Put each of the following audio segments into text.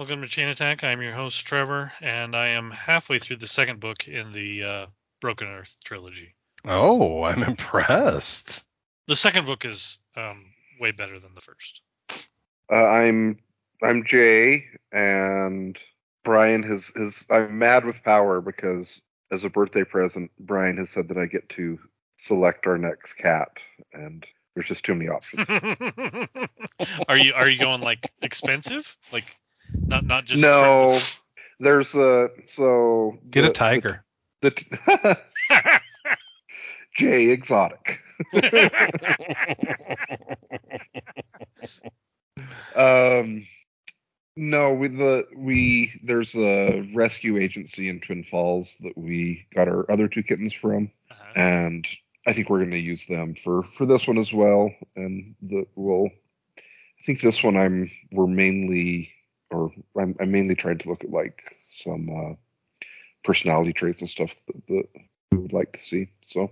Welcome to Chain Attack. I'm your host, Trevor, and I am halfway through the second book in the uh, Broken Earth trilogy. Oh, I'm impressed. The second book is um, way better than the first. Uh, I'm I'm Jay, and Brian has has I'm mad with power because as a birthday present, Brian has said that I get to select our next cat, and there's just too many options. are you are you going like expensive? Like not not just no. There's a so Get the- a tiger. The, the Jay exotic. Um, no, we the we there's a rescue agency in Twin Falls that we got our other two kittens from, Uh-huh. and I think we're going to use them for for this one as well. And the we'll, I think this one I'm we're mainly or I'm, I'm mainly trying to look at like some uh, personality traits and stuff that, that we would like to see. So.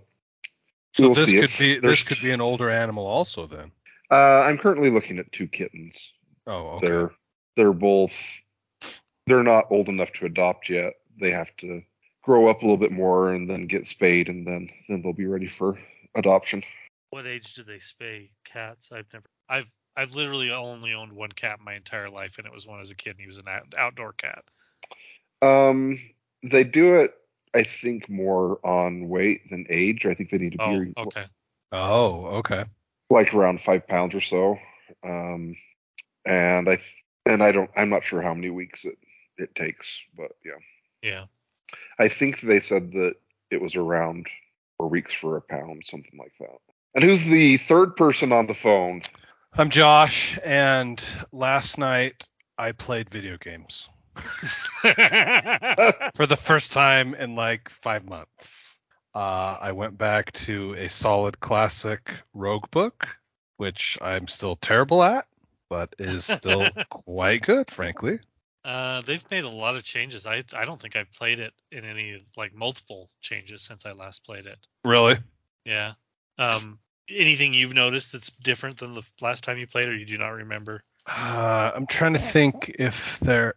So we'll this see. could It's- be this could be an older animal also then. Uh, I'm currently looking at two kittens. Oh, okay. They're they're both they're not old enough to adopt yet. They have to grow up a little bit more and then get spayed and then then they'll be ready for adoption. What age do they spay cats? I've never. I've I've literally only owned one cat my entire life, and it was one as a kid. And he was an outdoor cat. Um they do it I think more on weight than age. I think they need to Oh, be okay. Oh, okay. like around 5 pounds or so. Um and I and I don't I'm not sure how many weeks it it takes, but yeah. Yeah. I think they said that it was around four weeks for a pound, something like that. And who's the third person on the phone? I'm Josh, and last night I played video games for the first time in like five months. Uh, I went back to a solid classic rogue book, which I'm still terrible at, but is still quite good, frankly. uh, they've made a lot of changes. I I don't think I've played it in any like multiple changes since I last played it. Really? Yeah. Um. Anything you've noticed that's different than the last time you played, or you do not remember? Uh, I'm trying to think if there.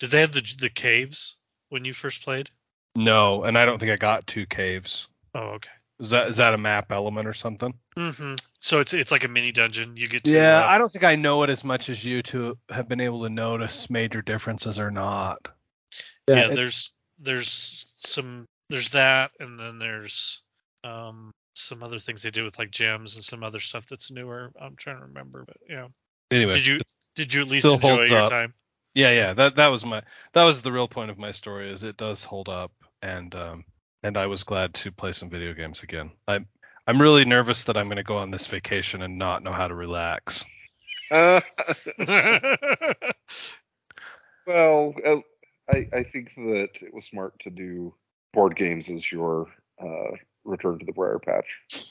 Did they have the the caves when you first played? No, and I don't think I got two caves. Oh, okay. Is that is that a map element or something? Mm-hmm. So it's it's like a mini dungeon. You get to Yeah, uh, I don't think I know it as much as you to have been able to notice major differences or not. yeah, it- there's there's some there's that and then there's um some other things they did with like gems and some other stuff that's newer i'm trying to remember but yeah anyway. Did you- did you at least enjoy your up. time yeah, yeah. That that was my that was the real point of my story is it does hold up and um and I was glad to play some video games again. I'm I'm really nervous that I'm going to go on this vacation and not know how to relax. Uh, well, uh, I, I think that it was smart to do board games as your uh, return to the Briar Patch.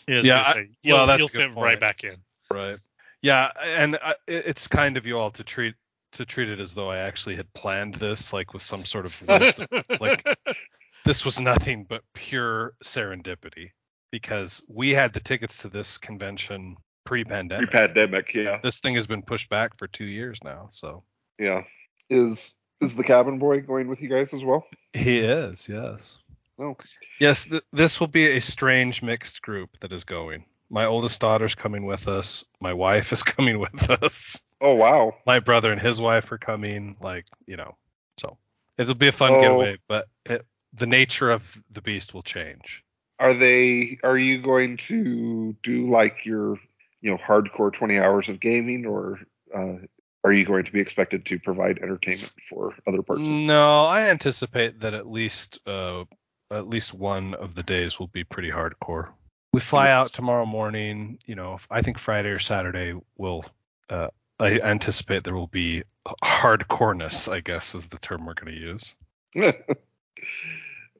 yeah, I was Yeah, I- say, you'll, well, that's you'll fit point. right back in Right. Yeah, and I, it's kind of you all to treat to treat it as though I actually had planned this, like with some sort of list. like this was nothing but pure serendipity because we had the tickets to this convention pre-pandemic. Pre-pandemic, yeah, this thing has been pushed back for two years now, so yeah. Is is the cabin boy going with you guys as well? he is. Yes. No. Yes, th- this will be a strange mixed group that is going. My oldest daughter's coming with us. My wife is coming with us. Oh wow. my brother and his wife are coming like you know so it'll be a fun Oh. getaway but it, the nature of the beast will change Are they? Are you going to do like your, you know, hardcore 20 hours of gaming, or uh, are you going to be expected to provide entertainment for other parts? no i anticipate that at least uh at least one of the days will be pretty hardcore. We fly out tomorrow morning you know i think friday or saturday will uh i anticipate there will be hardcoreness i guess is the term we're going to use.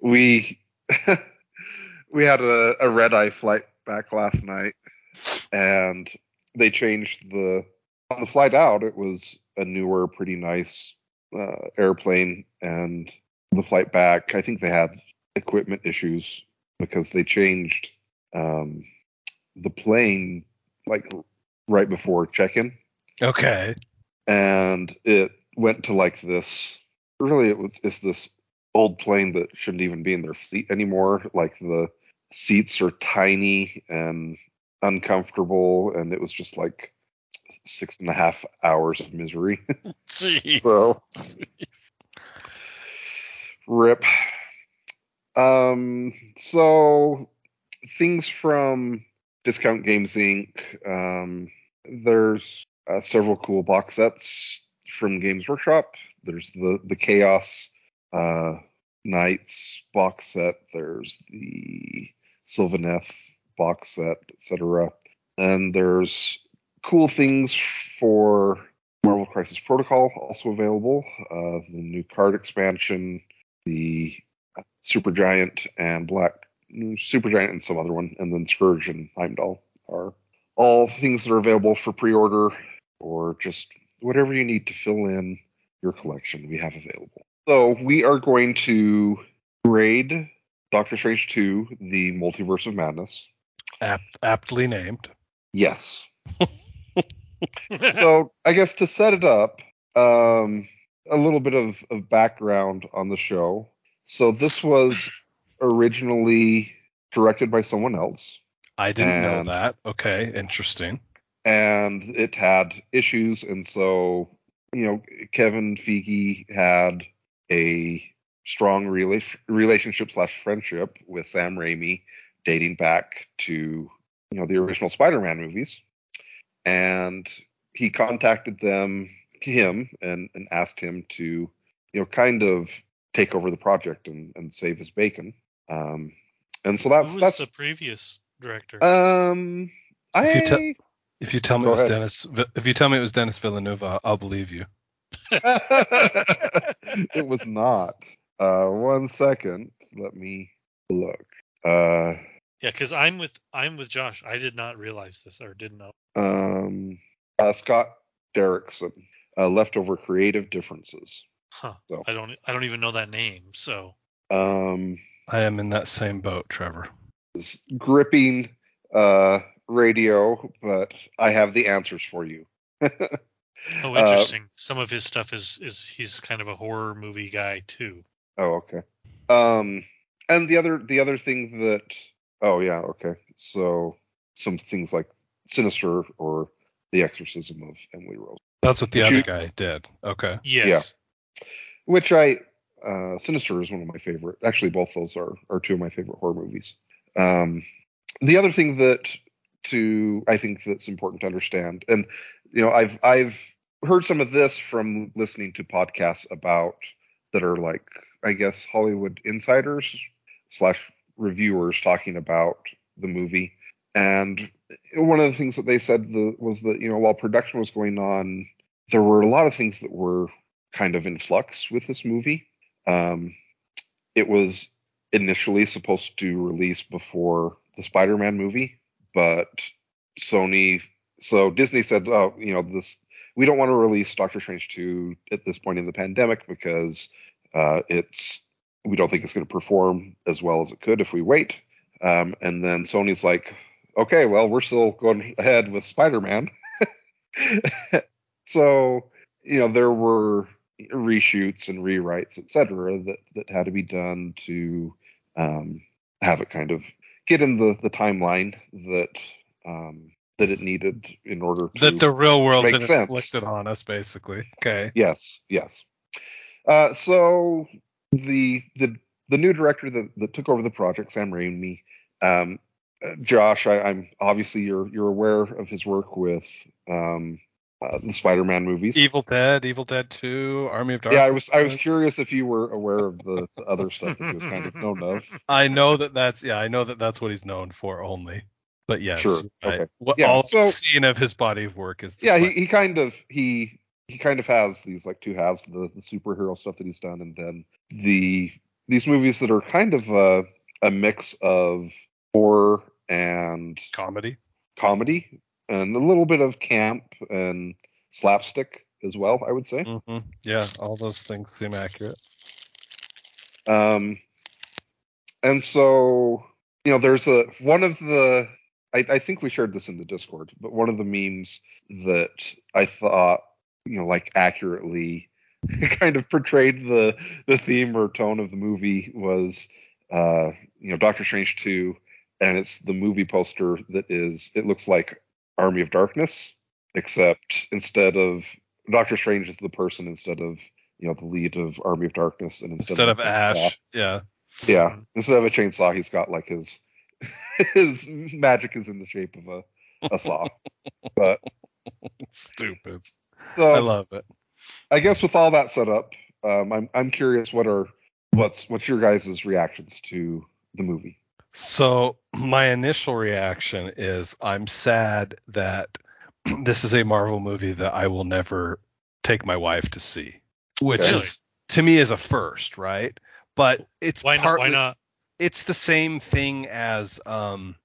We we had a, a red eye flight back last night and they changed the on the flight out it was a newer pretty nice uh, airplane and the flight back i think they had equipment issues because they changed um, the plane like right before check-in okay and it went to like this. Really, it was it's this old plane that shouldn't even be in their fleet anymore. Like the seats are tiny and uncomfortable, and it was just like six and a half hours of misery. Jeez. so rip. Um, so things from Discount Games Inc. Um, there's uh, several cool box sets from Games Workshop. There's the the Chaos uh, Knights box set. There's the Sylvaneth box set, etc. And there's cool things for Marvel Crisis Protocol also available. Uh, the new card expansion, the Supergiant and Black Supergiant and some other one, and then Scourge and Heimdall are all things that are available for pre-order or just whatever you need to fill in your collection. We have available. So we are going to grade Doctor Strange 2, the Multiverse of Madness. Apt, aptly named. Yes. so I guess to set it up, um, a little bit of, of background on the show. So this was originally directed by someone else, I didn't know that. Okay, interesting. and it had issues, and so you know Kevin Feige had a strong rela- relationship slash friendship with Sam Raimi, dating back to you know the original Spider-Man movies, and he contacted them him and, and asked him to you know kind of take over the project and, and save his bacon. Um, and so that's Who was that's the previous director? um I If you te- If you tell me it was ahead. Denis, if you tell me it was Denis Villeneuve, I'll, I'll believe you. it was not. Uh, one second. Let me look. Uh, yeah, because I'm with I'm with Josh. I did not realize this or didn't know. um, uh, Scott Derrickson. Uh, leftover creative differences. Huh. So. I don't I don't even know that name. So Um, I am in that same boat, Trevor. gripping uh, radio, but I have the answers for you. oh, Uh, interesting. Some of his stuff is is he's kind of a horror movie guy too. Oh, okay. Um, and the other the other thing that oh yeah, okay. So some things like Sinister or The Exorcism of Emily Rose, That's what the Did other you- guy did. Okay. Yes. Which I uh, Sinister is one of my favorite. Actually, both those are are two of my favorite horror movies. Um, the other thing that to I think that's important to understand, and you know, I've I've heard some of this from listening to podcasts about that are like I guess Hollywood insiders slash reviewers talking about the movie. And one of the things that they said the, was that you know while production was going on, there were a lot of things that were kind of in flux with this movie. Um, it was initially supposed to release before the Spider-Man movie, but Sony, so Disney said, oh, you know, this we don't want to release Doctor Strange 2 at this point in the pandemic because uh, it's we don't think it's going to perform as well as it could if we wait. Um, and then Sony's like, okay, well, we're still going ahead with Spider-Man. so you know there were reshoots and rewrites, et cetera, that that had to be done to um, have it kind of get in the the timeline that um, that it needed in order to That the real world Makes had sense. inflicted on us, basically. Okay. Yes, yes. Uh, so the the the new director that, that took over the project, Sam Raimi, um, uh, Josh, I, I'm obviously you're you're aware of his work with um, uh, the Spider-Man movies. Evil Dead, Evil Dead 2, Army of Darkness. yeah, I was I was curious if you were aware of the, the other stuff that he was kind of known of. I know that that's yeah, I know that that's what he's known for only. But yes, Sure, I- okay. what Yeah, all so- seen of his body of work is Yeah, he, he kind of he he kind of has these like two halves, the, the superhero stuff that he's done, and then the these movies that are kind of a, a mix of horror and comedy. comedy and a little bit of camp and slapstick as well, I would say. hmm Yeah, all those things seem accurate. Um, and so, you know, there's a one of the I, I think we shared this in the Discord, but one of the memes that I thought, you know, like accurately kind of portrayed the the theme or tone of the movie was uh, you know Doctor Strange two, and it's the movie poster that is it looks like Army of Darkness, except instead of Doctor Strange is the person instead of you know the lead of Army of Darkness, and instead, Instead of a Ash, chainsaw- yeah. yeah, instead of a chainsaw, he's got like his his magic is in the shape of a a saw. but Stupid. so I love it. I guess with all that set up, um, I'm I'm curious what are what's what's your guys' reactions to the movie? So my initial reaction is I'm sad that this is a Marvel movie that I will never take my wife to see, which Really? is to me is a first, right? But it's Why not? partly Why not? it's the same thing as um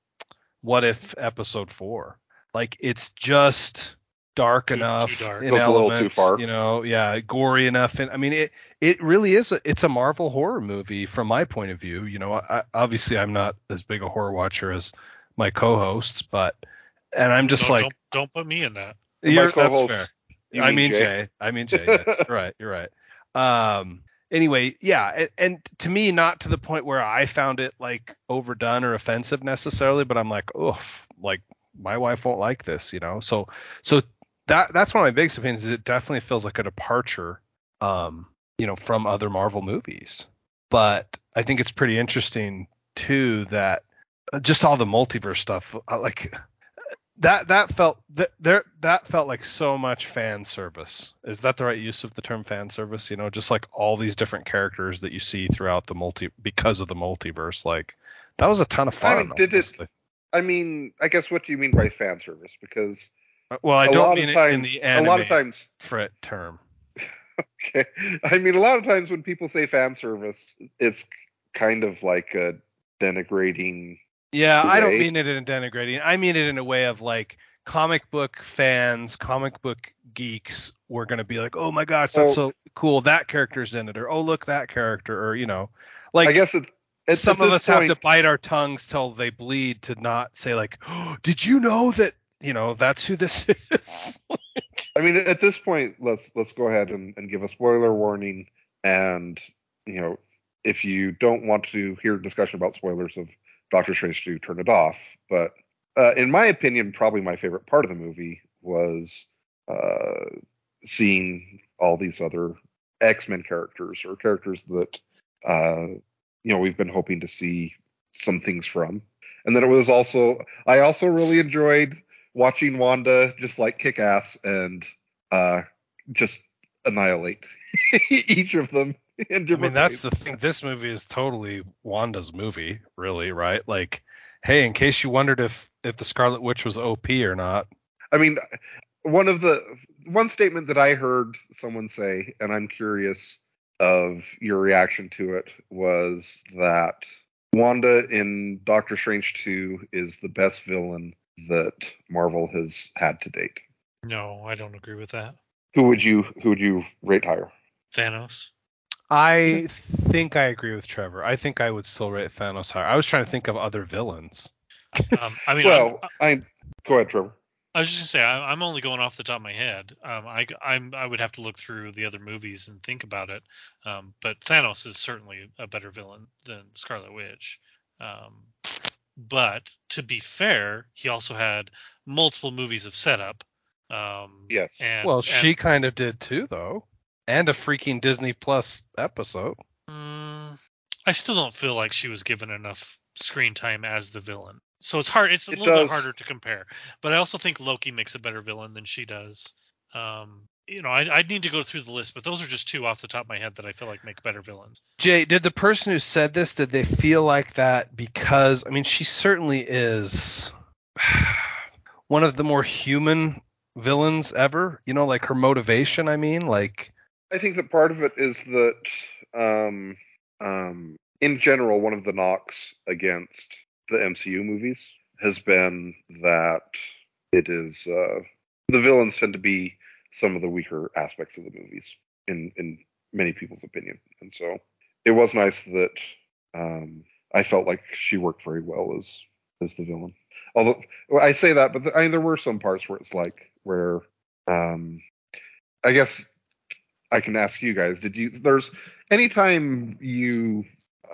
what if episode 4. Like it's just dark Too- enough too dark. in Goes a little too elements, far. you know, yeah, gory enough and I mean it it really is a, it's a Marvel horror movie from my point of view, you know. I, obviously I'm not as big a horror watcher as my co-hosts, but and I'm just Don't- like don't, don't put me in that. You're, that's fair. you I mean mean Jay? Jay. I mean Jay. Yes, you're right. You're right. Um. Anyway, yeah, and, and to me, not to the point where I found it like overdone or offensive necessarily, but I'm like, oof, like my wife won't like this, you know. So, so that that's one of my biggest opinions. Is it definitely feels like a departure, um, you know, from other Marvel movies. But I think it's pretty interesting too that uh, just all the multiverse stuff, uh, like that that felt that there that felt like so much fan service. Is that the right use of the term fan service? You know, just like all these different characters that you see throughout the multi because of the multiverse. Like that was a ton of I fun. mean, did it- I mean, I guess what do you mean by fan service? Because Uh, well, I a don't mean it in times, the a anime lot of times, frit term. okay. I mean, a lot of times when people say fan service, it's kind of like a denigrating. Yeah, I don't mean it in a denigrating. I mean it in a way of like comic book fans, comic book geeks were going to be like, "Oh my gosh, that's Well- so cool. That character's in it." Or, "Oh, look, that character." Or, you know, like I guess it. It's some of us point, have to bite our tongues till they bleed to not say like, oh, "Did you know that?" You know, that's who this is. I mean, at this point, let's let's go ahead and, and give a spoiler warning. And you know, if you don't want to hear discussion about spoilers of Doctor Strange 2, turn it off. But uh, in my opinion, probably my favorite part of the movie was uh, seeing all these other X Men characters or characters that uh, you know we've been hoping to see some things from. And then it was also I also really enjoyed watching Wanda just like kick ass and uh, just annihilate each of them in I mean, that's the thing. This movie is totally Wanda's movie, really, right? Like, hey, in case you wondered if if the Scarlet Witch was OP or not, I mean, one of the one statement that I heard someone say, and I'm curious of your reaction to it, was that Wanda in Doctor Strange 2 is the best villain that Marvel has had to date. No, I don't agree with that. Who would you who would you rate higher? Thanos. I think I agree with Trevor. I think I would still rate Thanos higher. I was trying to think of other villains. Um, I mean, well, I'm- I go ahead, Trevor. I was just gonna say I, I'm only going off the top of my head. Um, I I'm I would have to look through the other movies and think about it. Um, but Thanos is certainly a better villain than Scarlet Witch. Um, but to be fair, he also had multiple movies of setup. Um, Yes. And well, and, she kind of did too, though, and a freaking Disney Plus episode. Mm, I still don't feel like she was given enough screen time as the villain. So it's hard. It's a It little does. bit harder to compare. But I also think Loki makes a better villain than she does. Um, you know, I, I'd need to go through the list, but those are just two off the top of my head that I feel like make better villains. Jay, did the person who said this did they feel like that because I mean she certainly is one of the more human villains ever. You know, like her motivation. I mean, like I think that part of it is that, um, um, in general, one of the knocks against the MCU movies has been that it is uh, the villains tend to be some of the weaker aspects of the movies, in in many people's opinion, and so it was nice that um, I felt like she worked very well as as the villain. Although I say that, but th- I mean there were some parts where it's like where um, I guess I can ask you guys. Did you? There's anytime you,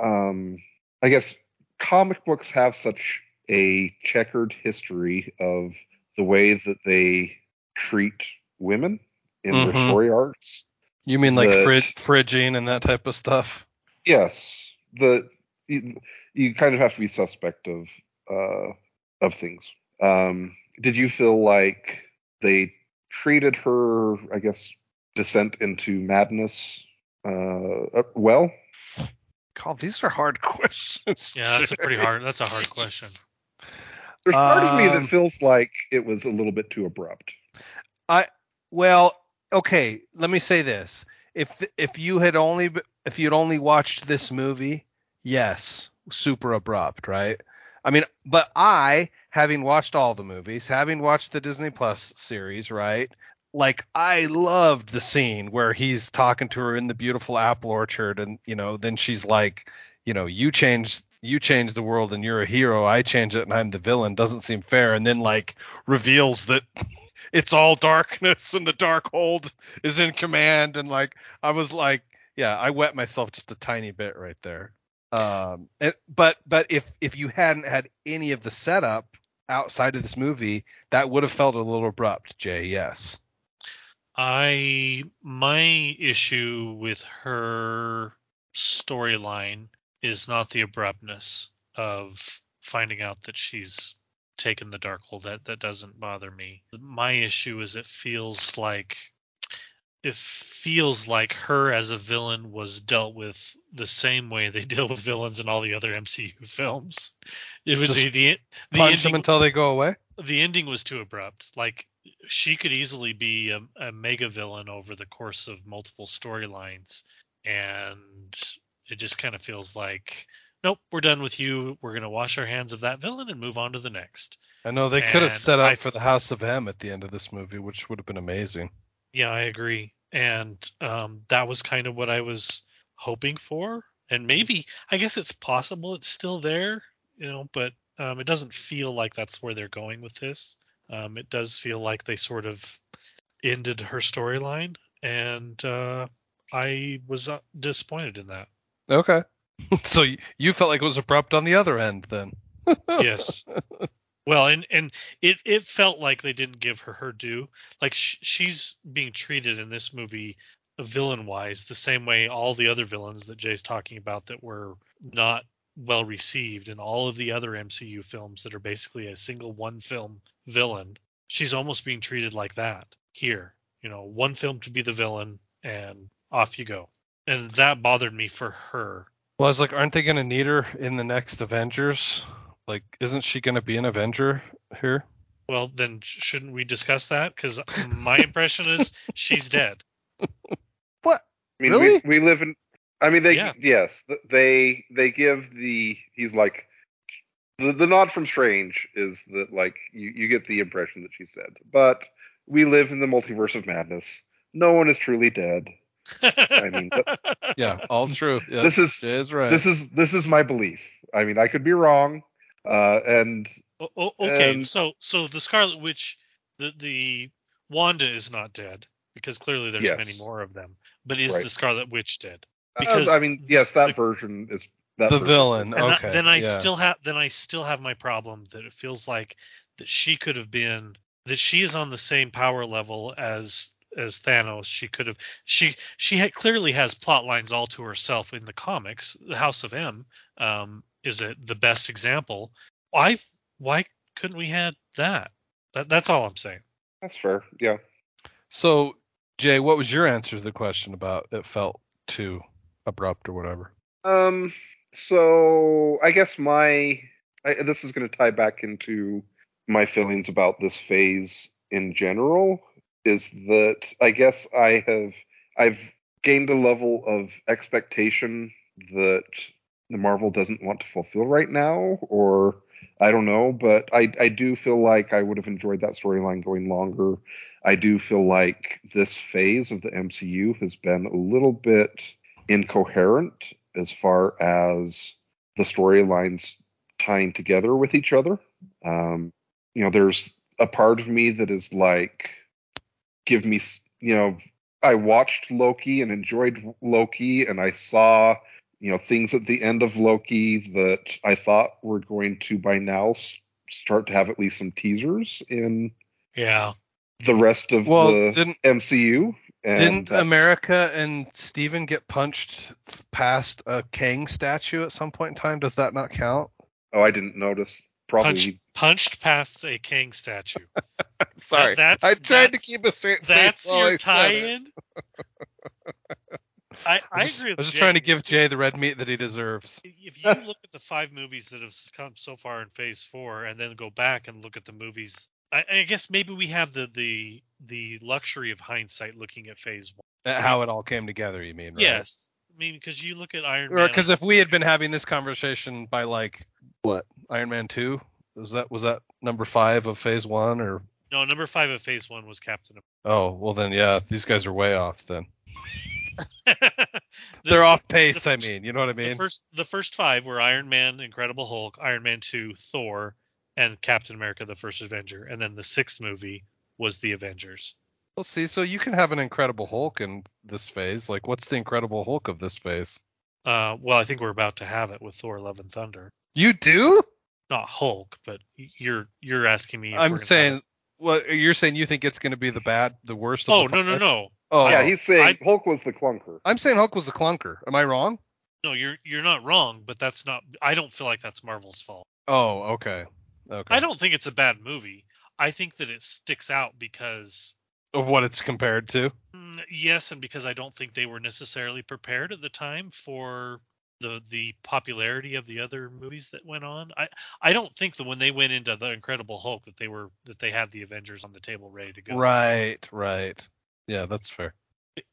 um, I guess comic books have such a checkered history of the way that they treat women in Mhm. their story arcs. You mean like The- frid- fridging and that type of stuff? Yes, the you, you kind of have to be suspect of uh, of things. Um, did you feel like they treated her, I guess, descent into madness uh, uh, well? God, these are hard questions. Yeah, that's a pretty hard. That's a hard question. There's part of me Um, that feels like it was a little bit too abrupt. Well, okay, let me say this. If if you had only if you'd only watched this movie, yes, super abrupt, right? I mean, but I, having watched all the movies, having watched the Disney Plus series, right? Like I loved the scene where he's talking to her in the beautiful apple orchard and, you know, then she's like, you know, you changed you change the world and you're a hero. I change it and I'm the villain. Doesn't seem fair. And then like reveals that it's all darkness and the Darkhold is in command. And like i was like yeah i wet myself just a tiny bit right there. Um but but if if you hadn't had any of the setup outside of this movie that would have felt a little abrupt jay yes. I my issue with her storyline is not the abruptness of finding out that she's taken the Darkhold. That that doesn't bother me. My issue is it feels like it feels like her as a villain was dealt with the same way they deal with villains in all the other MCU films. It was Just the the, the punch them ending, until they go away the ending was too abrupt. Like she could easily be a, a mega villain over the course of multiple storylines, and it just kind of feels like, nope, we're done with you. We're gonna wash our hands of that villain and move on to the next. i know they could have set up I- for the house of m at the end of this movie which would have been amazing Yeah, I agree, and um, that was kind of what I was hoping for. And maybe I guess it's possible it's still there, you know, but um, it doesn't feel like that's where they're going with this. Um, it does feel like they sort of ended her storyline, and uh, I was uh, disappointed in that. okay so you felt like it was abrupt on the other end then yes. Well, and and it it felt like they didn't give her her due. Like sh- she's being treated in this movie villain wise the same way all the other villains that Jay's talking about that were not well received in all of the other MCU films that are basically a single one film villain. She's almost being treated like that here. You know, one film to be the villain and off you go. And that bothered me for her. Well, I was like, aren't they going to need her in the next Avengers? Like, isn't she going to be an Avenger here? Well, then shouldn't we discuss that? Because my impression is she's dead. What? I mean, Really? we we live in. I mean, they Yeah. yes, they they give the he's like the the nod from Strange is that like you you get the impression that she's dead, but we live in the multiverse of madness. No one is truly dead. I mean, Yeah, all true. Yeah, This is is right. this is this is my belief. I mean, I could be wrong, uh, and O- o- okay, And- so so the Scarlet Witch, the the Wanda is not dead because clearly there's Yes. many more of them. But is Right. the Scarlet Witch dead? uh, Because I mean, yes, that the- version is that the version villain. And Okay. that, then I yeah. still have then I still have my problem that it feels like that she could have been that she is on the same power level as as Thanos. She could have she she had, clearly has plot lines all to herself in the comics. The House of M um, is a, the best example. Why why couldn't we had that? That that's all I'm saying. That's fair. Yeah. So, Jay, what was your answer to the question about it felt too abrupt or whatever? Um. So I guess my I, this is going to tie back into my feelings about this phase in general. Is that I guess I have I've gained a level of expectation that the Marvel doesn't want to fulfill right now, or I don't know, but I I do feel like I would have enjoyed that storyline going longer. I do feel like this phase of the MCU has been a little bit incoherent as far as the storylines tying together with each other. Um, you know, there's a part of me that is like, give me, you know, I watched Loki and enjoyed Loki, and I saw you know things at the end of Loki that I thought were going to by now start to have at least some teasers in yeah the rest of well, the didn't, MCU. didn't America and Stephen get punched past a Kang statue at some point in time? Does that not count? Oh, I didn't notice. Probably punched, punched past a Kang statue. Sorry, That- that's- I tried to keep a straight face. That's while I your said tie-in. I, I I was just, agree. I was just Jay. trying to give Jay the red meat that he deserves. If you look at the five movies that have come so far in Phase Four, and then go back and look at the movies, I, I guess maybe we have the the the luxury of hindsight looking at Phase One. How it all came together, you mean? Right? Yes, I mean because you look at Iron Or Man. because if we had been having this conversation by like what Iron Man two, was that was that number five of Phase one or? No, number five of Phase One was Captain. America. Oh well, then yeah, these guys are way off. Then The- they're the- off pace. the I mean, you know what I The mean? first the first five were Iron Man, Incredible Hulk, Iron Man Two, Thor, and Captain America: The First Avenger, and then the sixth movie was the Avengers. Well, see, so you can have an Incredible Hulk in this phase. Like, what's the Incredible Hulk of this phase? Uh, well, I think we're about to have it with Thor: Love and Thunder. You do? Not Hulk, but you're you're asking me. I'm saying. It. Well, you're saying you think it's going to be the bad, the worst. Of Oh the no no no Oh, yeah, he's saying I- Hulk was the clunker. I'm saying Hulk was the clunker. Am I wrong? no you're you're not wrong, but that's not. I don't feel like that's Marvel's fault. Oh, okay. Okay. I don't think it's a bad movie. I think that it sticks out because of what it's compared to. Mm, yes, and because I don't think they were necessarily prepared at the time for the the popularity of the other movies that went on. I I don't think that when they went into the Incredible Hulk that they were that they had the Avengers on the table ready to go. Right, right. Yeah, that's fair.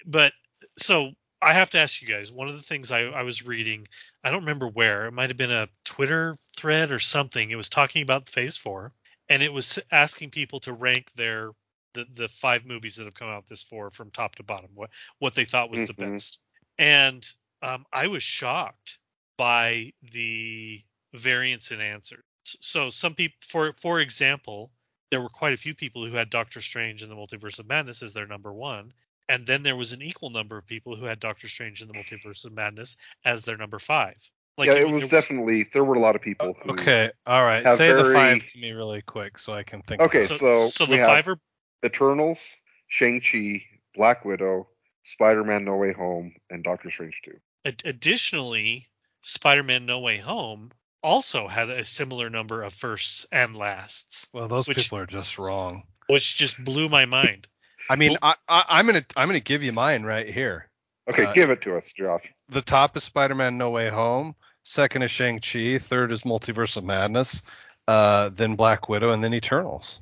But so I have to ask you guys. One of the things I I was reading, I don't remember where. It might have been a Twitter thread or something. It was talking about Phase Four, and it was asking people to rank their the the five movies that have come out this four from top to bottom. What what they thought was the Mhm. best. And um, I was shocked by the variance in answers. So some people, for for example, there were quite a few people who had Doctor Strange and the Multiverse of Madness as their number one, and then there was an equal number of people who had Doctor Strange and the Multiverse of Madness as their number five. Like yeah, you- it was there definitely there were a lot of people who Okay, all right. have Say the five to me really quick so I can think. Okay. So, so so the five are Eternals, Shang-Chi, Black Widow, Spider-Man No Way Home, and Doctor Strange 2. Ad- additionally, Spider-Man: No Way Home also had a similar number of firsts and lasts, well, those which- people are just wrong. which just blew my mind. I mean, I, I, I'm gonna I'm gonna give you mine right here. Okay, Uh, give it to us, Josh. The top is Spider-Man: No Way Home. Second is Shang-Chi. Third is Multiverse of Madness. Uh, then Black Widow, and then Eternals.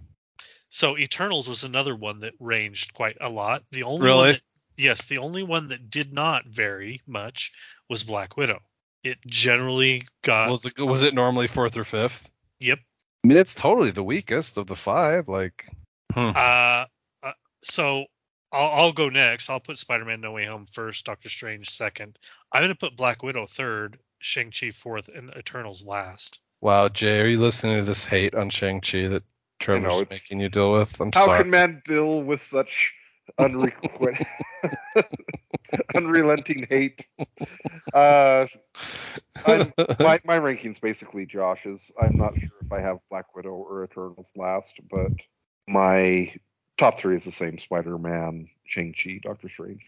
So Eternals was another one that ranged quite a lot. The only Really? one that, yes, the only one that did not vary much was Black Widow. It generally got was it was it normally fourth or fifth? yep. I mean, it's totally the weakest of the five. Like, hmm. Uh, uh so I'll, I'll go next. I'll put Spider-Man: No Way Home first, Doctor Strange second. I'm gonna put Black Widow third, Shang-Chi fourth, and Eternals last. wow, Jay, are you listening to this hate on Shang-Chi that Trevor's know, making you deal with? I'm How sorry. How can man deal with such unrequ- unrelenting hate? Uh, my my rankings basically Josh's. I'm not sure if I have Black Widow or Eternals last, but my top three is the same: Spider-Man, Shang-Chi, Doctor Strange.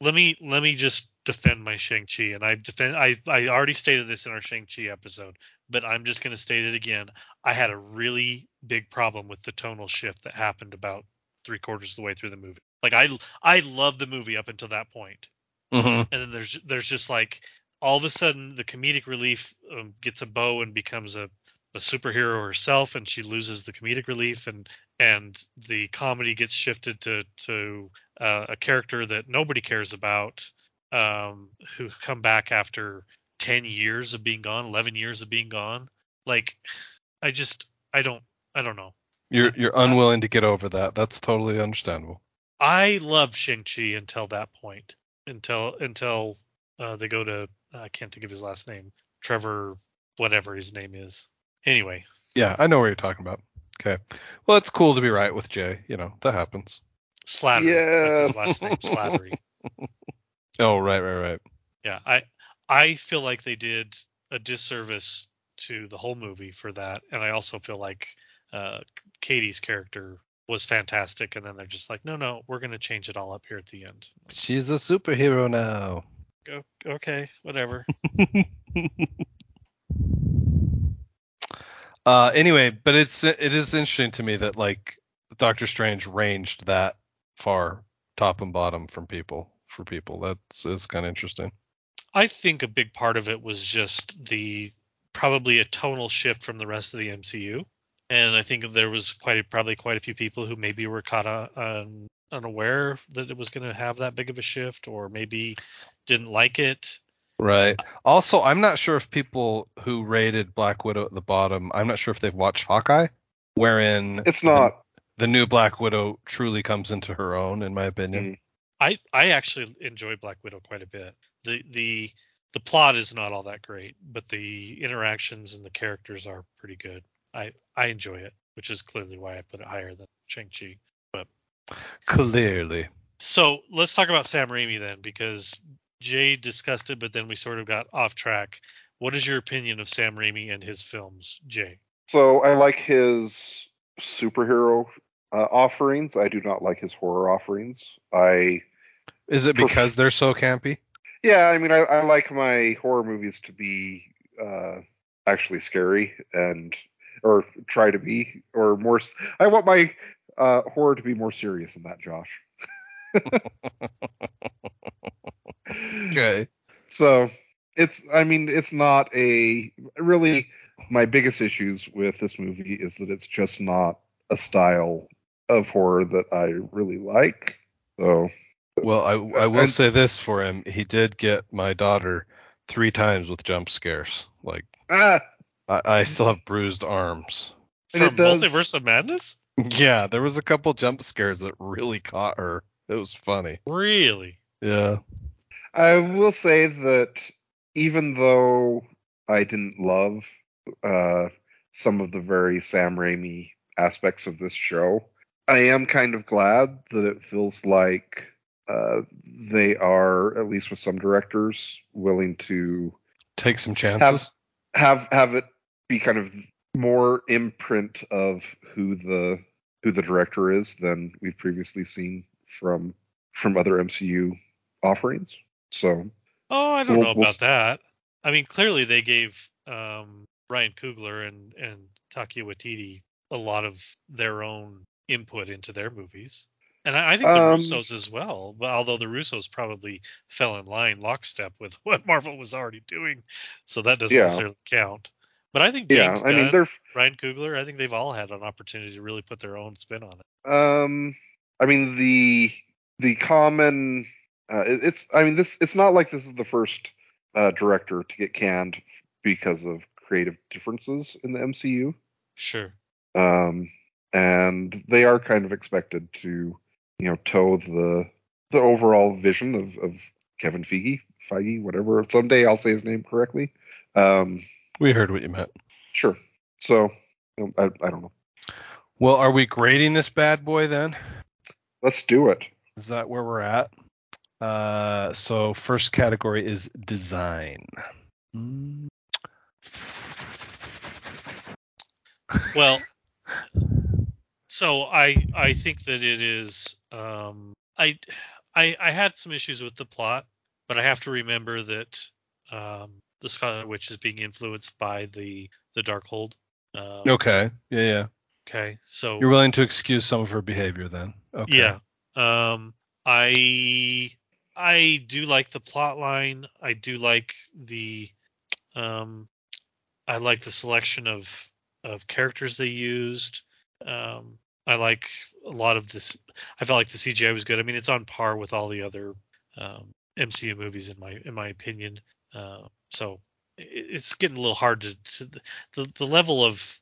let me let me just defend my Shang-Chi and I defend I I already stated this in our Shang-Chi episode, but I'm just going to state it again. I had a really big problem with the tonal shift that happened about 3 quarters of the way through the movie. Like I I love the movie up until that point. Mhm. And then there's there's just like all of a sudden the comedic relief um, gets a bow and becomes a a superhero herself and she loses the comedic relief and and the comedy gets shifted to to uh, a character that nobody cares about um who come back after 10 years of being gone 11 years of being gone like i just i don't i don't know You're you're unwilling to get over that. That's totally understandable. i love shang-chi until that point until until uh, they go to i can't think of his last name trevor whatever his name is anyway Yeah, I know what you're talking about. Okay. Well, it's cool to be right with Jay. You know, that happens. Slattery. That's his last name, Slattery. Oh, right, right, right. Yeah, I I feel like they did a disservice to the whole movie for that, and I also feel like uh, Katy's character was fantastic, and then they're just like, no, no, we're gonna change it all up here at the end. She's a superhero now. Go, okay, whatever. uh, anyway, but it's it is interesting to me that like Doctor Strange ranged that far, top and bottom from people for people. That's is kind of interesting. I think a big part of it was just the probably a tonal shift from the rest of the MCU, and I think there was quite a, probably quite a few people who maybe were caught on, unaware that it was going to have that big of a shift, or maybe didn't like it. Right. Also, I'm not sure if people who rated Black Widow at the bottom, I'm not sure if they've watched Hawkeye, wherein It's not. the, the new Black Widow truly comes into her own, in my opinion. Mm. I I actually enjoy Black Widow quite a bit. The the the plot is not all that great, but the interactions and the characters are pretty good. I I enjoy it, which is clearly why I put it higher than Shang Chi. But Clearly. So let's talk about Sam Raimi then, because Jay discussed it, but then we sort of got off track. What is your opinion of Sam Raimi and his films, Jay? So I like his superhero uh, offerings. I do not like his horror offerings. I Is it because they're so campy? yeah, I mean I, I like my horror movies to be uh, actually scary and or try to be or more. I want my uh, horror to be more serious than that, Josh. Okay. So it's I mean it's not a really my biggest issues with this movie is that it's just not a style of horror that I really like. So Well, I I will And- say this for him: he did get my daughter three times with jump scares. Like ah, I, I still have bruised arms. And From it does- Multiverse of Madness? Yeah, there was a couple jump scares that really caught her. It was funny. Really? Yeah. I will say that even though I didn't love uh, some of the very Sam Raimi aspects of this show, I am kind of glad that it feels like uh, they are, at least with some directors, willing to Take some chances. have have it be kind of more imprint of who the who the director is than we've previously seen from from other MCU offerings. So Oh, I don't We'll- know we'll about that. I mean, clearly they gave um, Ryan Coogler and and Taika Waititi a lot of their own input into their movies, and I, I think the Um, Russos as well. But although the Russos probably fell in line lockstep with what Marvel was already doing, so that doesn't Yeah. necessarily count. But I think yeah, James I mean they're Ryan Coogler, I think they've all had an opportunity to really put their own spin on it. Um, I mean the the common. Uh, it- it's I mean this. It's not like this is the first uh, director to get canned because of creative differences in the MCU. Sure. Um, and they are kind of expected to, you know, toe the the overall vision of of Kevin Feige, Feige, whatever. Someday I'll say his name correctly. Um, We heard what you meant. sure. So I I don't know. Well, are we grading this bad boy then? Let's do it. Is that where we're at? Uh, so first category is design. Mm. Well, so I I think that it is um I I I had some issues with the plot, but I have to remember that um the Scarlet Witch is being influenced by the the Darkhold. Um, Okay. Yeah, yeah. Okay, so You're willing to excuse some of her behavior then? Okay. yeah. Um I I do like the plot line. I do like the um I like the selection of of characters they used. Um I like a lot of this I felt like the CGI was good. I mean it's on par with all the other um MCU movies in my in my opinion. Uh so it's getting a little hard to, to the the level of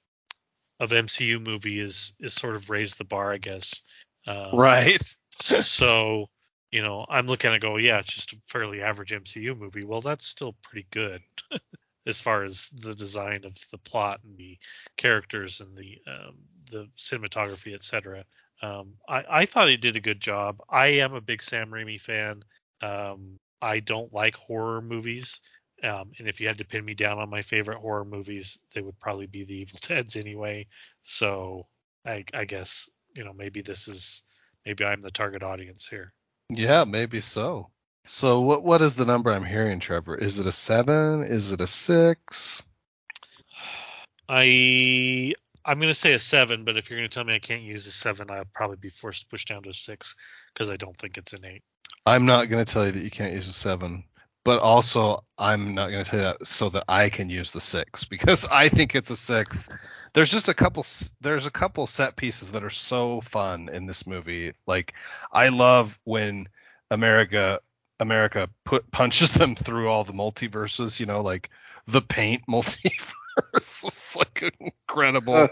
of MCU movie is is sort of raised the bar, I guess. Um, Right. so, you know, I'm looking at go, yeah, it's just a fairly average MCU movie. Well, that's still pretty good as far as the design of the plot and the characters and the um, the cinematography, etc. Um, I, I thought he did a good job. I am a big Sam Raimi fan. Um, I don't like horror movies. Um, and if you had to pin me down on my favorite horror movies, they would probably be the Evil Dead's anyway. So I, I guess you know maybe this is maybe I'm the target audience here. Yeah, maybe so. So what what is the number I'm hearing, Trevor? Is it a seven? Is it a six? I I'm gonna say a seven, but if you're gonna tell me I can't use a seven, I'll probably be forced to push down to a six because I don't think it's an eight. I'm not going to tell you that you can't use a seven, but also I'm not going to tell you that so that I can use the six because I think it's a six. There's just a couple. There's a couple set pieces that are so fun in this movie. Like I love when America America put punches them through all the multiverses. You know, like the paint multiverse was like incredible.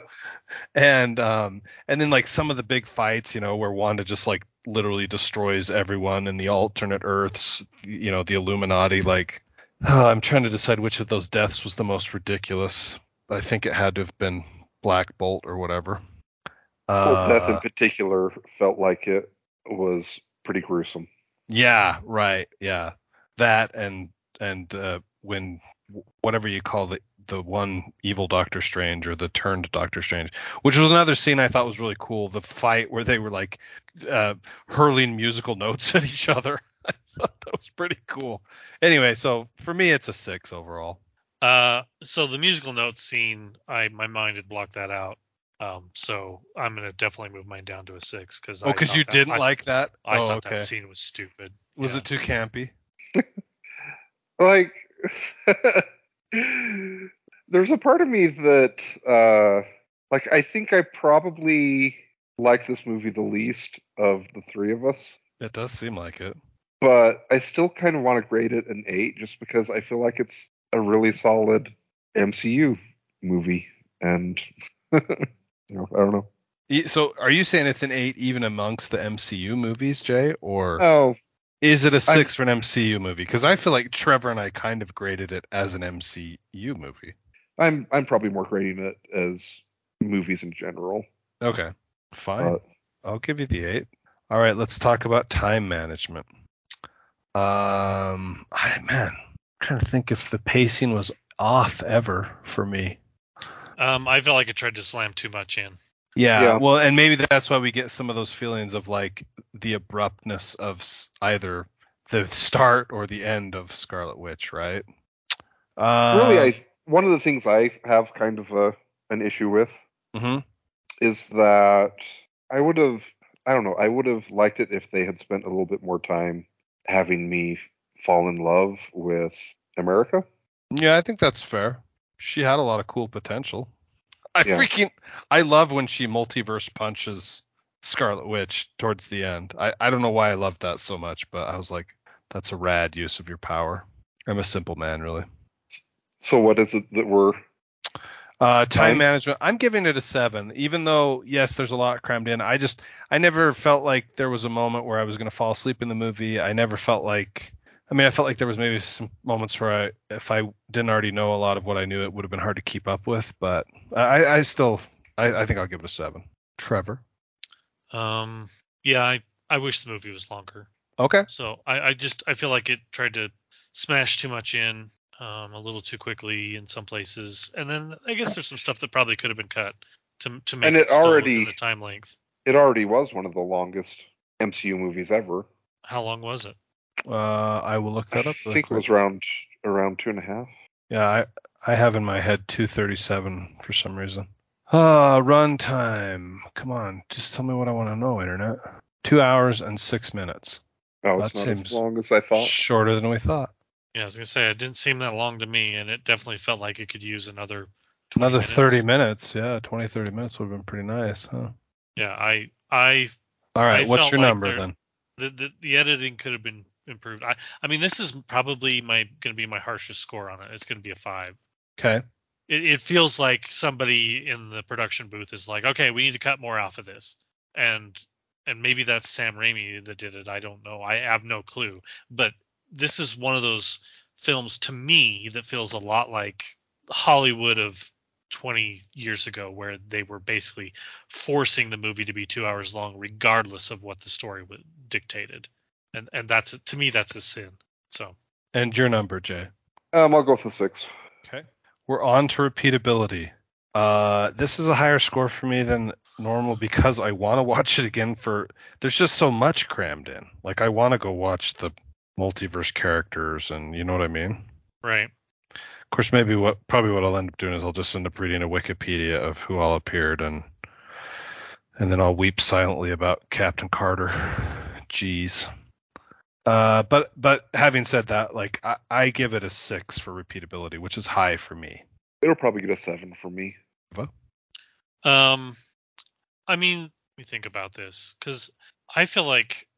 and um and then like some of the big fights, you know, where Wanda just like literally destroys everyone in the alternate Earths, you know, the Illuminati. Like, oh, I'm trying to decide which of those deaths was the most ridiculous. I think it had to have been Black Bolt or whatever. Well, Uh, death in particular felt like it was pretty gruesome. Yeah, right. Yeah, that and and uh, when whatever you call the the one evil Doctor Strange or the turned Doctor Strange, which was another scene I thought was really cool. The fight where they were like uh, hurling musical notes at each other. I thought that was pretty cool. Anyway, so for me, it's a six overall. Uh, so the musical notes scene, I my mind had blocked that out. Um, so I'm gonna definitely move mine down to a six because Oh, because you didn't I, like that? I oh, thought okay. that scene was stupid. Was Yeah. it too campy? Like, there's a part of me that, uh, like, I think I probably like this movie the least of the three of us, It does seem like it. but I still kind of want to grade it an eight just because I feel like it's a really solid MCU movie, and you know, I don't know. So, are you saying it's an eight even amongst the MCU movies, Jay, or? Oh, Is it a six for an MCU movie? Because I feel like Trevor and I kind of graded it as an MCU movie. I'm I'm probably more grading it as movies in general. Okay, fine. But I'll give you the eight. All right, let's talk about time management. Um, I, man, I'm trying to think if the pacing was off ever for me. Um, I felt like I tried to slam too much in. Yeah, Yeah. well, and maybe that's why we get some of those feelings of like the abruptness of either the start or the end of Scarlet Witch, right? Uh, really, I one of the things I have kind of a an issue with mhm. is that I would have I don't know I would have liked it if they had spent a little bit more time having me fall in love with America. Yeah, I think that's fair. She had a lot of cool potential. I Yeah. freaking I love when she multiverse punches Scarlet Witch towards the end. I, I don't know why I loved that so much, but I was like, that's a rad use of your power. I'm a simple man, really. So what is it that we're Uh, time Time? management. I'm giving it a seven, even though yes, there's a lot crammed in. I just I never felt like there was a moment where I was gonna fall asleep in the movie. I never felt like. I mean, I felt like there was maybe some moments where I, if I didn't already know a lot of what I knew, it would have been hard to keep up with. But I, I still, I, I think I'll give it a seven. Trevor. Um, yeah, I I wish the movie was longer. Okay. So I, I just I feel like it tried to smash too much in um, a little too quickly in some places, and then I guess there's some stuff that probably could have been cut to to make And it, it still already- the time length. it already was one of the longest MCU movies ever. How long was it? Uh, I will look that I up. really think it was around around two and a half. Yeah, I I have in my head 237 for some reason. Ah, runtime. Come on, just tell me what I want to know, internet. Two hours and six minutes. Oh, it's That not seems as long as I thought. Shorter than we thought. Yeah, I was gonna say it didn't seem that long to me, and it definitely felt like it could use another 20 Another minutes. 30 minutes. Yeah, 20, 30 minutes would have been pretty nice, huh? Yeah, I I All right, I what's your like number there- then? the, the the editing could have been improved. I I mean this is probably my gonna be my harshest score on it. It's gonna be a five. Okay. It, it feels like somebody in the production booth is like, okay, we need to cut more off of this, and and maybe that's Sam Raimi that did it. I don't know. I have no clue. But this is one of those films to me that feels a lot like Hollywood of 20 years ago where they were basically forcing the movie to be two hours long regardless of what the story would dictated and and that's to me that's a sin so And your number, Jay. Um, I'll go with the six. Okay. We're on to repeatability. Uh, this is a higher score for me than normal because I want to watch it again for. There's just so much crammed in. Like I want to go watch the multiverse characters, and you know what I mean. right Of course, maybe what probably what I'll end up doing is I'll just end up reading a Wikipedia of who all appeared, and and then I'll weep silently about Captain Carter. Jeez. Uh, but but having said that, like I, I give it a six for repeatability, which is high for me. It'll probably get a seven for me. Um, I mean, let me think about this because I feel like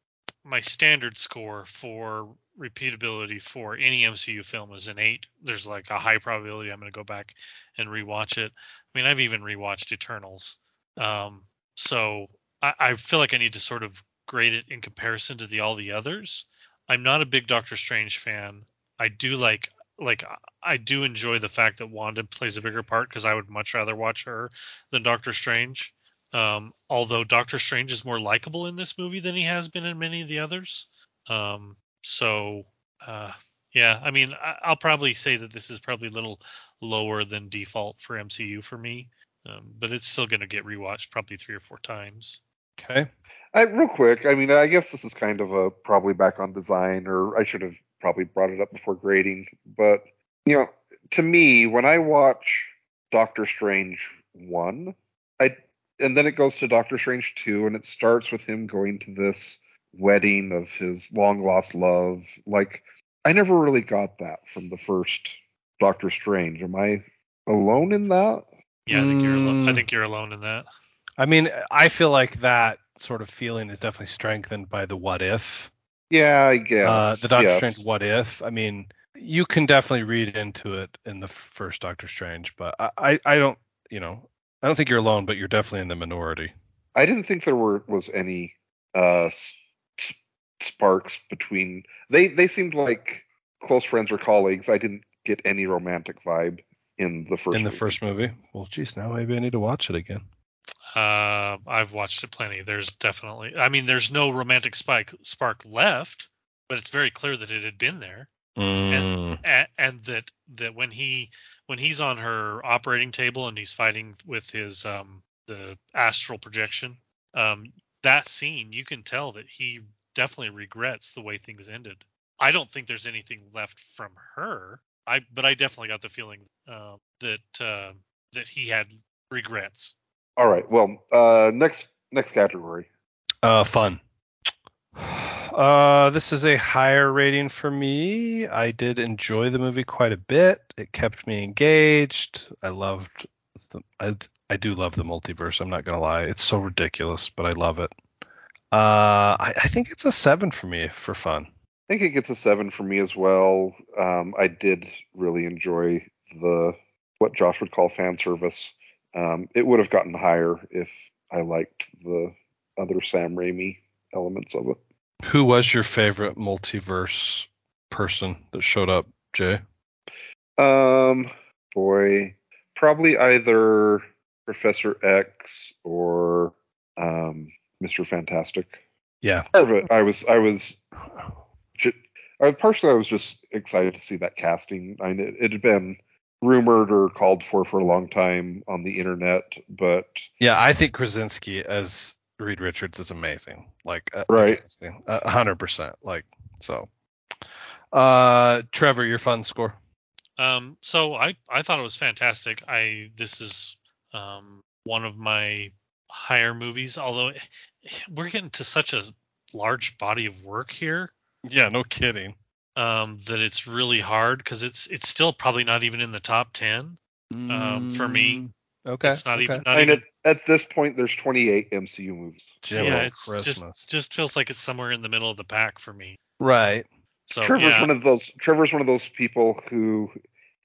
my standard score for repeatability for any MCU film is an eight. There's like a high probability I'm going to go back and rewatch it. I mean, I've even rewatched Eternals. Um, so I, I feel like I need to sort of grade it in comparison to the all the others. I'm not a big Doctor Strange fan. I do like like I do enjoy the fact that Wanda plays a bigger part because I would much rather watch her than Doctor Strange. Um, although Doctor Strange is more likable in this movie than he has been in many of the others. Um, so uh, yeah, I mean I, I'll probably say that this is probably a little lower than default for MCU for me, um, but it's still going to get rewatched probably three or four times. Okay. I, real quick, I mean, I guess this is kind of a probably back on design, or I should have probably brought it up before grading. But you know, to me, when I watch Doctor Strange one, I and then it goes to Doctor Strange two, and it starts with him going to this wedding of his long lost love. Like, I never really got that from the first Doctor Strange. Am I alone in that? Yeah, I think you're alone. I Mm. think you're alone in that. I mean, I feel like that sort of feeling is definitely strengthened by the what if. Yeah, I guess. Uh, the Doctor yes. Strange what if. I mean, you can definitely read into it in the first Doctor Strange, but I, I, I don't, you know, I don't think you're alone, but you're definitely in the minority. I didn't think there were was any uh s- s- sparks between they they seemed like close friends or colleagues. I didn't get any romantic vibe in the first in the movie. first movie. Well, geez, now maybe I need to watch it again. Uh, I've watched it plenty. There's definitely, I mean, there's no romantic spike spark left, but it's very clear that it had been there, Mm. and, and that that when he when he's on her operating table and he's fighting with his um the astral projection, um that scene you can tell that he definitely regrets the way things ended. I don't think there's anything left from her. I but I definitely got the feeling uh, that uh, that he had regrets. All right. Well, uh next next category. Uh, fun. Uh, this is a higher rating for me. I did enjoy the movie quite a bit. It kept me engaged. I loved. The, I I do love the multiverse. I'm not gonna lie. It's so ridiculous, but I love it. Uh, I, I think it's a seven for me for fun. I think it gets a seven for me as well. Um, I did really enjoy the what Josh would call fan service. Um, it would have gotten higher if I liked the other Sam Raimi elements of it. Who was your favorite multiverse person that showed up, Jay? Um, boy, probably either Professor X or um, Mr. Fantastic. Yeah. Part of it, I was, I was, I, partially, I was just excited to see that casting. I kn- it had been rumored or called for for a long time on the internet, but Yeah, I think Krasinski as Reed Richards is amazing. Like, uh, Right. casting, a hundred percent. Like, so. Uh, Trevor, your fun score. Um, so I I thought it was fantastic. I this is um one of my higher movies, although we're getting to such a large body of work here Yeah, no kidding. um that it's really hard because it's it's still probably not even in the top ten. Um, for me, Mm, Okay. it's not okay. even not I mean, even at, at this point, there's 28 MCU movies. Jim yeah, it's Christmas. just just feels like it's somewhere in the middle of the pack for me. Right. So Trevor's yeah, one of those. Trevor's one of those people who,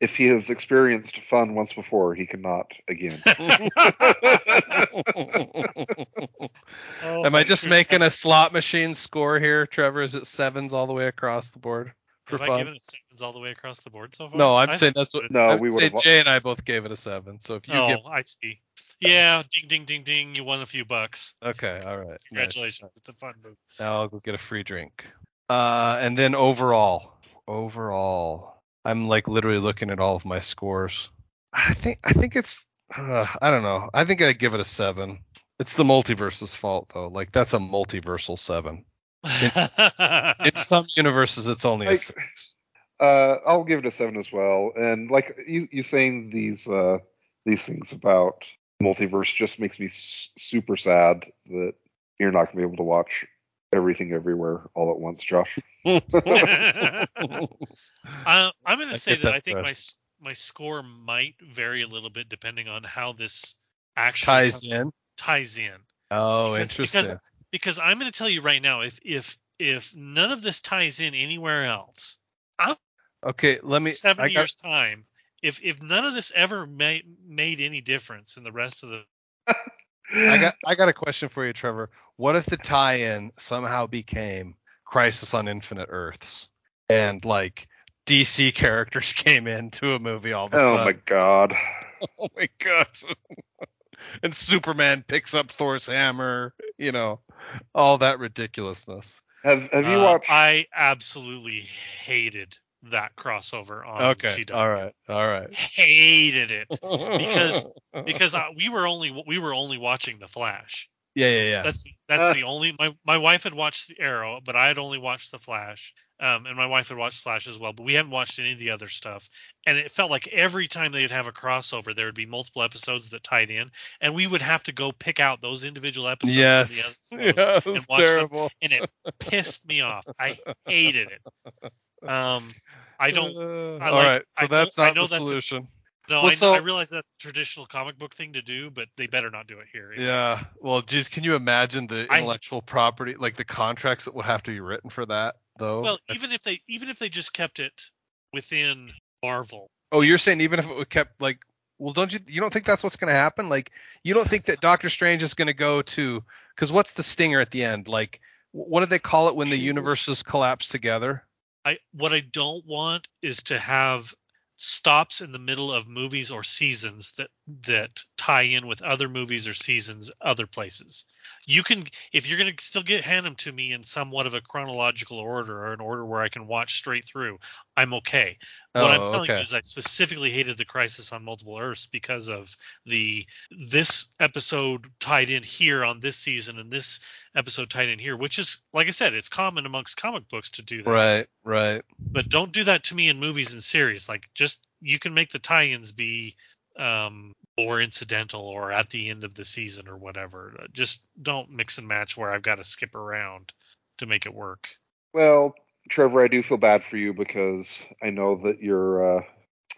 if he has experienced fun once before, he cannot again. Oh, Am I just making a slot machine score here, Trevor? Is it sevens all the way across the board? for Have I fun. given it sevens all the way across the board so far? No, I'm I saying that's what. No, I'm we saying would've- Jay and I both gave it a seven. So if you oh, give, I see. Yeah, ding, ding, ding, ding. You won a few bucks. okay, all right, nice. Congratulations. It's a fun movie. Now I'll go get a free drink. Uh, and then overall, overall, I'm like literally looking at all of my scores. I think I think it's uh, I don't know. I think I'd give it a seven. It's the multiverse's fault though. Like that's a multiversal seven. In some universes, it's only a six. Uh, I'll give it a seven as well. And like you, you saying these uh, these things about multiverse just makes me s- super sad that you're not gonna be able to watch everything everywhere all at once, Josh. I, I'm going to say that that I think my my score might vary a little bit depending on how this actually Ties comes- in. ties in. Oh, Because- interesting. because- Because I'm going to tell you right now, if if if none of this ties in anywhere else, I'm okay, let me. seven I got, years time, if if none of this ever made made any difference in the rest of the I got I got a question for you, Trevor. What if the tie-in somehow became Crisis on Infinite Earths, and like DC characters came into a movie all of a oh my god. Oh my god! and Superman picks up Thor's hammer, you know, all that ridiculousness. Have have you Uh, watched? I absolutely hated that crossover on Okay, CW. all right, all right. Hated it Because- because uh, we were only we were only watching the Flash. yeah, yeah, yeah. That's that's Uh. the only my my wife had watched the Arrow, but I had only watched the Flash. Um, and my wife had watched Flash as well, but we haven't watched any of the other stuff. And it felt like every time they'd have a crossover, there would be multiple episodes that tied in, and we would have to go pick out those individual episodes. yes, the other yeah, was watch them. terrible. and it pissed me off. I hated it. Um, I don't. Uh, I all like- right, so I know- that's I not know the that's a- solution. No, Well, I, so- I realize that's a traditional comic book thing to do, but they better not do it here. Yeah. Well, geez, can you imagine the I- intellectual property, like the contracts that would have to be written for that, though? Well, even if they even if they just kept it within Marvel, oh, you're saying even if it would kept like, well, don't you? You don't think that's what's going to happen? Like, you don't think that Doctor Strange is going to go to? Because what's the stinger at the end? Like, what do they call it when the universes collapse together? I what I don't want is to have stops in the middle of movies or seasons that that tie in with other movies or seasons other places. You can if you're going to still get hand them to me in somewhat of a chronological order or an order where I can watch straight through, I'm okay. What I'm Oh, telling okay. you is I specifically hated the Crisis on Multiple Earths because of the this episode tied in here on this season and this episode tied in here, which is like I said, it's common amongst comic books to do that Right. Right. but don't do that to me in movies and series. Like just you can make the tie-ins be um more incidental or at the end of the season or whatever. Just don't mix and match where I've got to skip around to make it work. Well, Trevor, I do feel bad for you because I know that you're uh,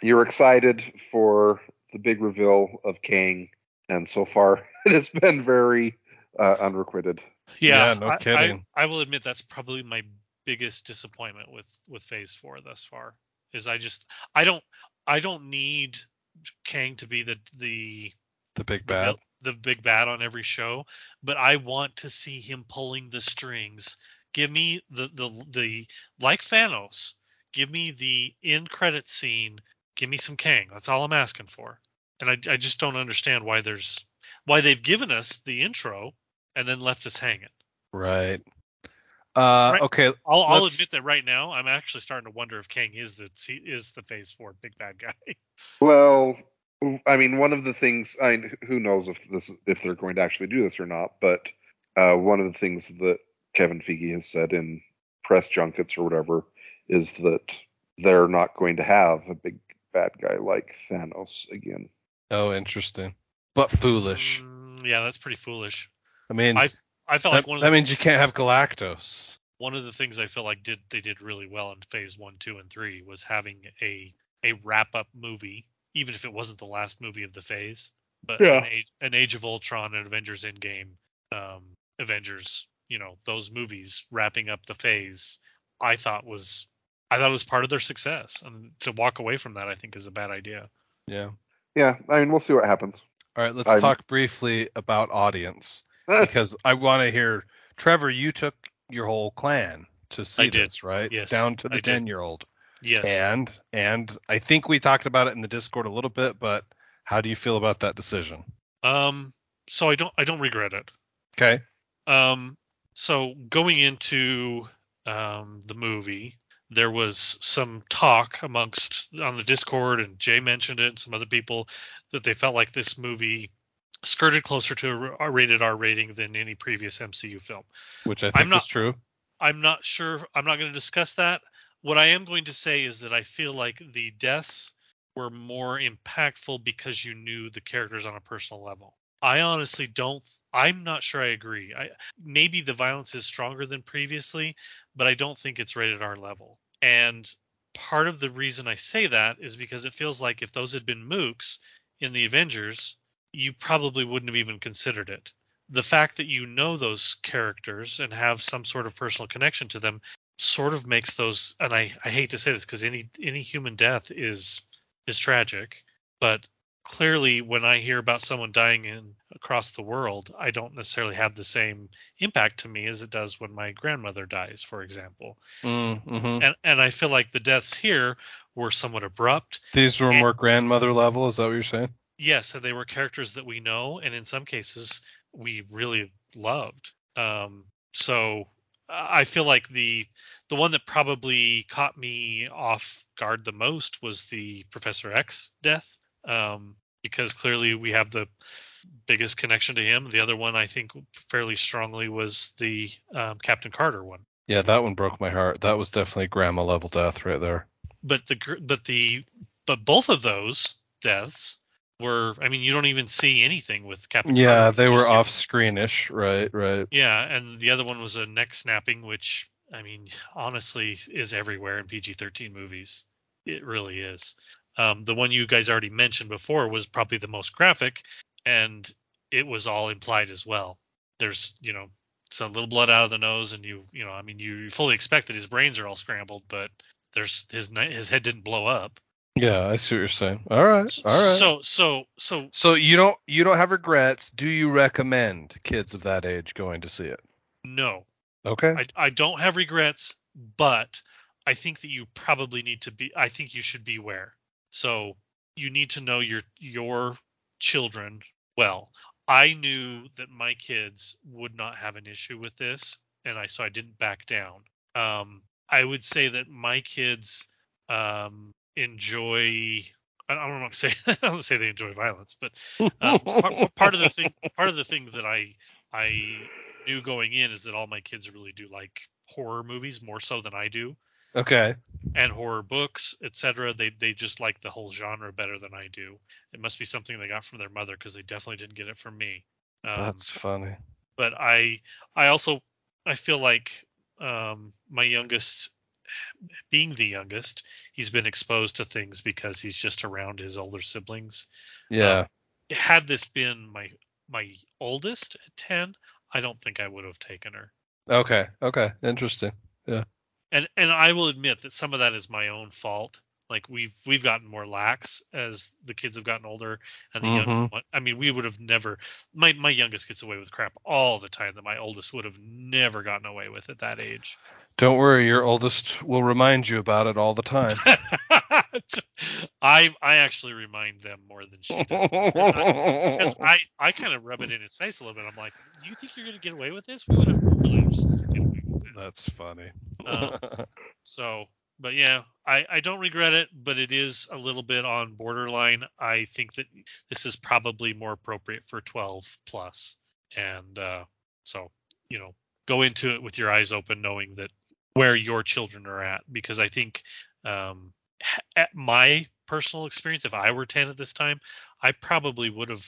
you're excited for the big reveal of Kang, and so far it has been very uh, unrequited. Yeah, Yeah, no I- I- kidding. I, will admit that's probably my biggest disappointment with with Phase Four thus far. Is I just I don't I don't need Kang to be the the The big the bad. vil- the big bad on every show, but I want to see him pulling the strings. Give me the the the like Thanos. Give me the end credit scene. Give me some Kang. That's all I'm asking for. And I I just don't understand why there's why they've given us the intro and then left us hanging. Right. Uh, Right. okay. I'll I'll admit that right now I'm actually starting to wonder if Kang is the is the Phase Four big bad guy. Well, I mean, one of the things I mean, who knows if this if they're going to actually do this or not, but uh, one of the things that Kevin Feige has said in press junkets or whatever is that they're not going to have a big bad guy like Thanos again. Oh, interesting. But foolish. Mm, yeah, that's pretty foolish. I mean, I I felt that, like one of that the means you can't have Galactus. one of the things I feel like did they did really well in phase one, two, and three was having a a wrap up movie, even if it wasn't the last movie of the phase, but Yeah. an, Age, an Age of Ultron and Avengers Endgame, um, Avengers, you know, those movies wrapping up the phase, I thought was I thought it was part of their success, and to walk away from that, I think is a bad idea. Yeah. Yeah, I mean, we'll see what happens. All right, let's I'm- talk briefly about audience because I want to hear Trevor. You took your whole clan to see I did. this, right? Yes, Down to the 10 year old. Yes. And and I think we talked about it in the Discord a little bit, but how do you feel about that decision? Um. So I don't I don't regret it. Okay. Um, so going into um, the movie, there was some talk amongst on the Discord, and Jay mentioned it, and some other people that they felt like this movie skirted closer to a rated R rating than any previous MCU film. Which I think I'm not- is true. I'm not sure. I'm not going to discuss that. What I am going to say is that I feel like the deaths were more impactful because you knew the characters on a personal level. I honestly don't. I'm not sure I agree. I maybe the violence is stronger than previously, but I don't think it's rated R level. And part of the reason I say that is because it feels like if those had been mooks in the Avengers, you probably wouldn't have even considered it the fact that you know those characters and have some sort of personal connection to them sort of makes those and I, I hate to say this because any any human death is is tragic but clearly when I hear about someone dying in across the world I don't necessarily have the same impact to me as it does when my grandmother dies for example Mm-hmm. and and I feel like the deaths here were somewhat abrupt These were and- more grandmother level. Is that what you're saying? Yes and they were characters that we know and in some cases we really loved um so i feel like the the one that probably caught me off guard the most was the professor x death um because clearly we have the biggest connection to him the other one i think fairly strongly was the um, captain carter one Yeah, that one broke my heart. That was definitely grandma level death right there. but the but the but both of those deaths were i mean you don't even see anything with captain Yeah, Carter. they were just off screenish. Right, right. Yeah, and the other one was a neck snapping, which I mean, honestly, is everywhere in PG-13 movies. It really is. Um, the one you guys already mentioned before was probably the most graphic, and it was all implied as well. There's, you know, some little blood out of the nose, and you, you know, I mean, you fully expect that his brains are all scrambled, but there's his his head didn't blow up. Yeah, I see what you're saying. All right, S- all right. So, so, so So you don't you don't have regrets. Do you recommend kids of that age going to see it? no, Okay. I, I don't have regrets, but I think that you probably need to be. I think you should beware. So you need to know your your children well. I knew that my kids would not have an issue with this, and I so I didn't back down. Um, I would say that my kids um, enjoy. I don't want to say I don't say they enjoy violence, but um, part, part of the thing part of the thing that I I knew going in is that all my kids really do like horror movies more so than I do okay. and horror books etc they they just like the whole genre better than I do it must be something they got from their mother because they definitely didn't get it from me um, That's funny. but I I also I feel like um, my youngest being the youngest he's been exposed to things because he's just around his older siblings um, Yeah. had this been my my oldest at 10 i don't think i would have taken her okay. Okay. Interesting. Yeah. And and i will admit that some of that is my own fault like we've we've gotten more lax as the kids have gotten older and the young Mhm. one i mean we would have never my my youngest gets away with crap all the time that my oldest would have never gotten away with at that age Don't worry, your oldest will remind you about it all the time. i i actually remind them more than she does because I, I kind of rub it in his face a little bit. I'm like, you think you're gonna get away with this? We would have really just get away with this. That's funny. Um, So, but yeah, I, I don't regret it, but it is a little bit on borderline. I think that this is probably more appropriate for 12 plus, and uh, so you know, go into it with your eyes open, knowing that where your children are at, because I think um, at my personal experience, if I were 10 at this time, I probably would have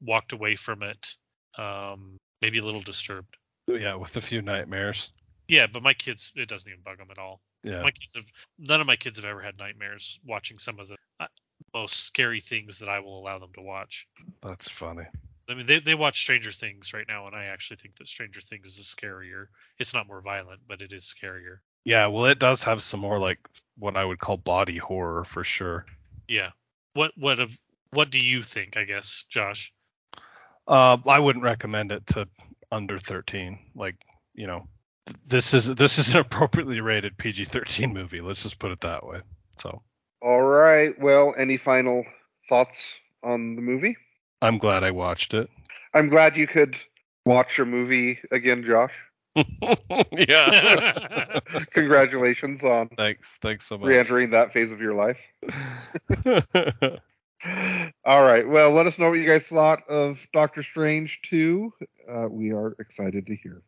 walked away from it, um, maybe a little disturbed. yeah, with a few nightmares. Yeah, but my kids, it doesn't even bug them at all. Yeah. my kids have none of my kids have ever had nightmares watching some of the uh, most scary things that I will allow them to watch. That's funny. I mean, they they watch Stranger Things right now, and I actually think that Stranger Things is scarier. It's not more violent, but it is scarier. Yeah, well, it does have some more like what I would call body horror for sure. Yeah. What what of what do you think? I guess, Josh. Uh, I wouldn't recommend it to under 13. Like, you know, this is this is an appropriately rated PG-13 movie. Let's just put it that way. So All right. Well, any final thoughts on the movie? I'm glad I watched it. I'm glad you could watch a movie again, Josh. yeah. Congratulations on thanks. Thanks so much. re-entering that phase of your life. All right. Well, let us know what you guys thought of Doctor Strange 2. Uh, we are excited to hear.